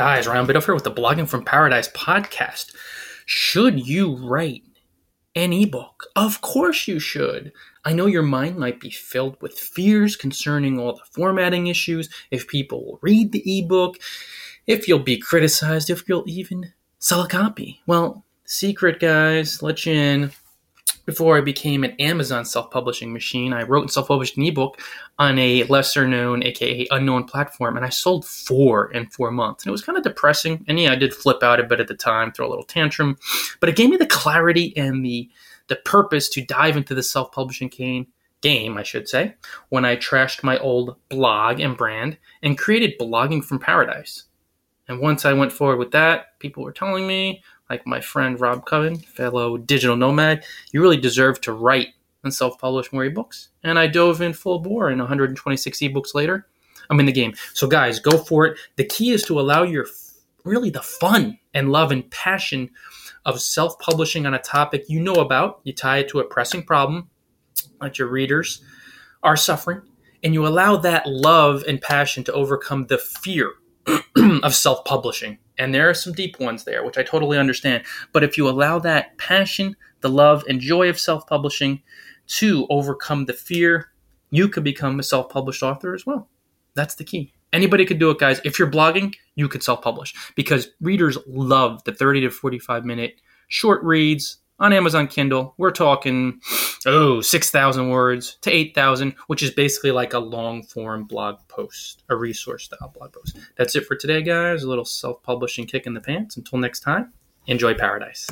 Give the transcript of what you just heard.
Guys, Ryan here with the Blogging from Paradise podcast. Should you write an ebook? Of course you should. I know your mind might be filled with fears concerning all the formatting issues, if people will read the ebook, if you'll be criticized, if you'll even sell a copy. Well, secret, guys, let you in before I became an Amazon self publishing machine, I wrote and self published an ebook on a lesser known, aka unknown platform, and I sold four in four months. And it was kind of depressing. And yeah, I did flip out a bit at the time, throw a little tantrum, but it gave me the clarity and the the purpose to dive into the self publishing game, game, I should say, when I trashed my old blog and brand and created blogging from paradise. And once I went forward with that, people were telling me, like my friend Rob Cubbon, fellow digital nomad, you really deserve to write and self publish more ebooks. And I dove in full bore, and 126 ebooks later, I'm in the game. So, guys, go for it. The key is to allow your really the fun and love and passion of self publishing on a topic you know about. You tie it to a pressing problem that your readers are suffering, and you allow that love and passion to overcome the fear of self publishing. And there are some deep ones there, which I totally understand. But if you allow that passion, the love, and joy of self publishing to overcome the fear, you could become a self published author as well. That's the key. Anybody could do it, guys. If you're blogging, you could self publish because readers love the 30 to 45 minute short reads on Amazon Kindle. We're talking, oh, 6,000 words to 8,000, which is basically like a long form blog post, a resource style blog post. That's it for today, guys. A little self publishing kick in the pants. Until next time, enjoy paradise.